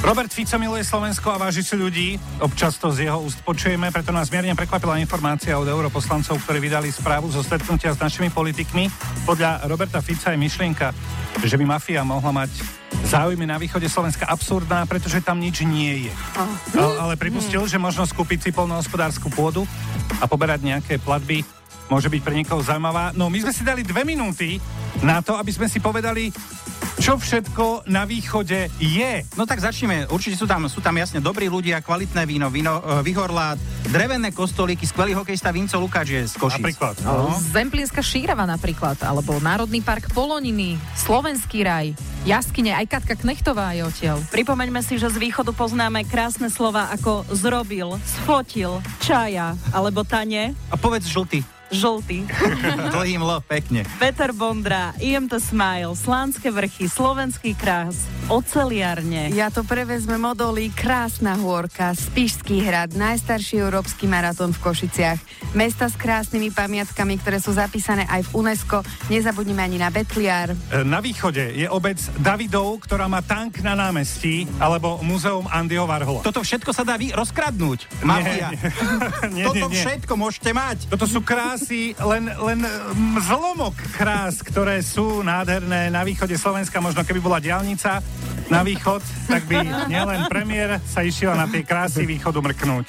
Robert Fico miluje Slovensko a váži si ľudí. Občas to z jeho úst počujeme, preto nás mierne prekvapila informácia od europoslancov, ktorí vydali správu zo stretnutia s našimi politikmi. Podľa Roberta Fica je myšlienka, že by mafia mohla mať záujmy na východe Slovenska absurdná, pretože tam nič nie je. Ale, ale pripustil, že možno skúpiť si polnohospodárskú pôdu a poberať nejaké platby môže byť pre niekoho zaujímavá. No my sme si dali dve minúty na to, aby sme si povedali, čo všetko na východe je. No tak začneme. Určite sú tam, sú tam jasne dobrí ľudia, kvalitné víno, víno uh, vyhorlát, drevené kostolíky, skvelý hokejista Vinco Lukáč je z Košic. Napríklad. No. Zemplínska šírava napríklad, alebo Národný park Poloniny, Slovenský raj, jaskyne, aj Katka Knechtová je odtiaľ. Pripomeňme si, že z východu poznáme krásne slova ako zrobil, sfotil, čaja alebo tane. A povedz žltý. Žltý. Dlhým lo, pekne. Peter Bondra, IMT Smile, Slánske vrchy, Slovenský krás, oceliarne. Ja to prevezmem odolí, krásna hôrka, Spišský hrad, najstarší európsky maratón v Košiciach, mesta s krásnymi pamiatkami, ktoré sú zapísané aj v UNESCO, nezabudnime ani na Betliar. E, Na východe je obec Davidov, ktorá má tank na námestí, alebo múzeum Andyho Varhola. Toto všetko sa dá vy rozkradnúť. Mafia. nie, Toto nie, nie. všetko môžete mať. Toto sú krásy, len, len mm, zlomok krás, ktoré sú nádherné na východe Slovenska. Možno keby bola diálnica na východ, tak by nielen premiér sa išiel na tie krásy východu mrknúť.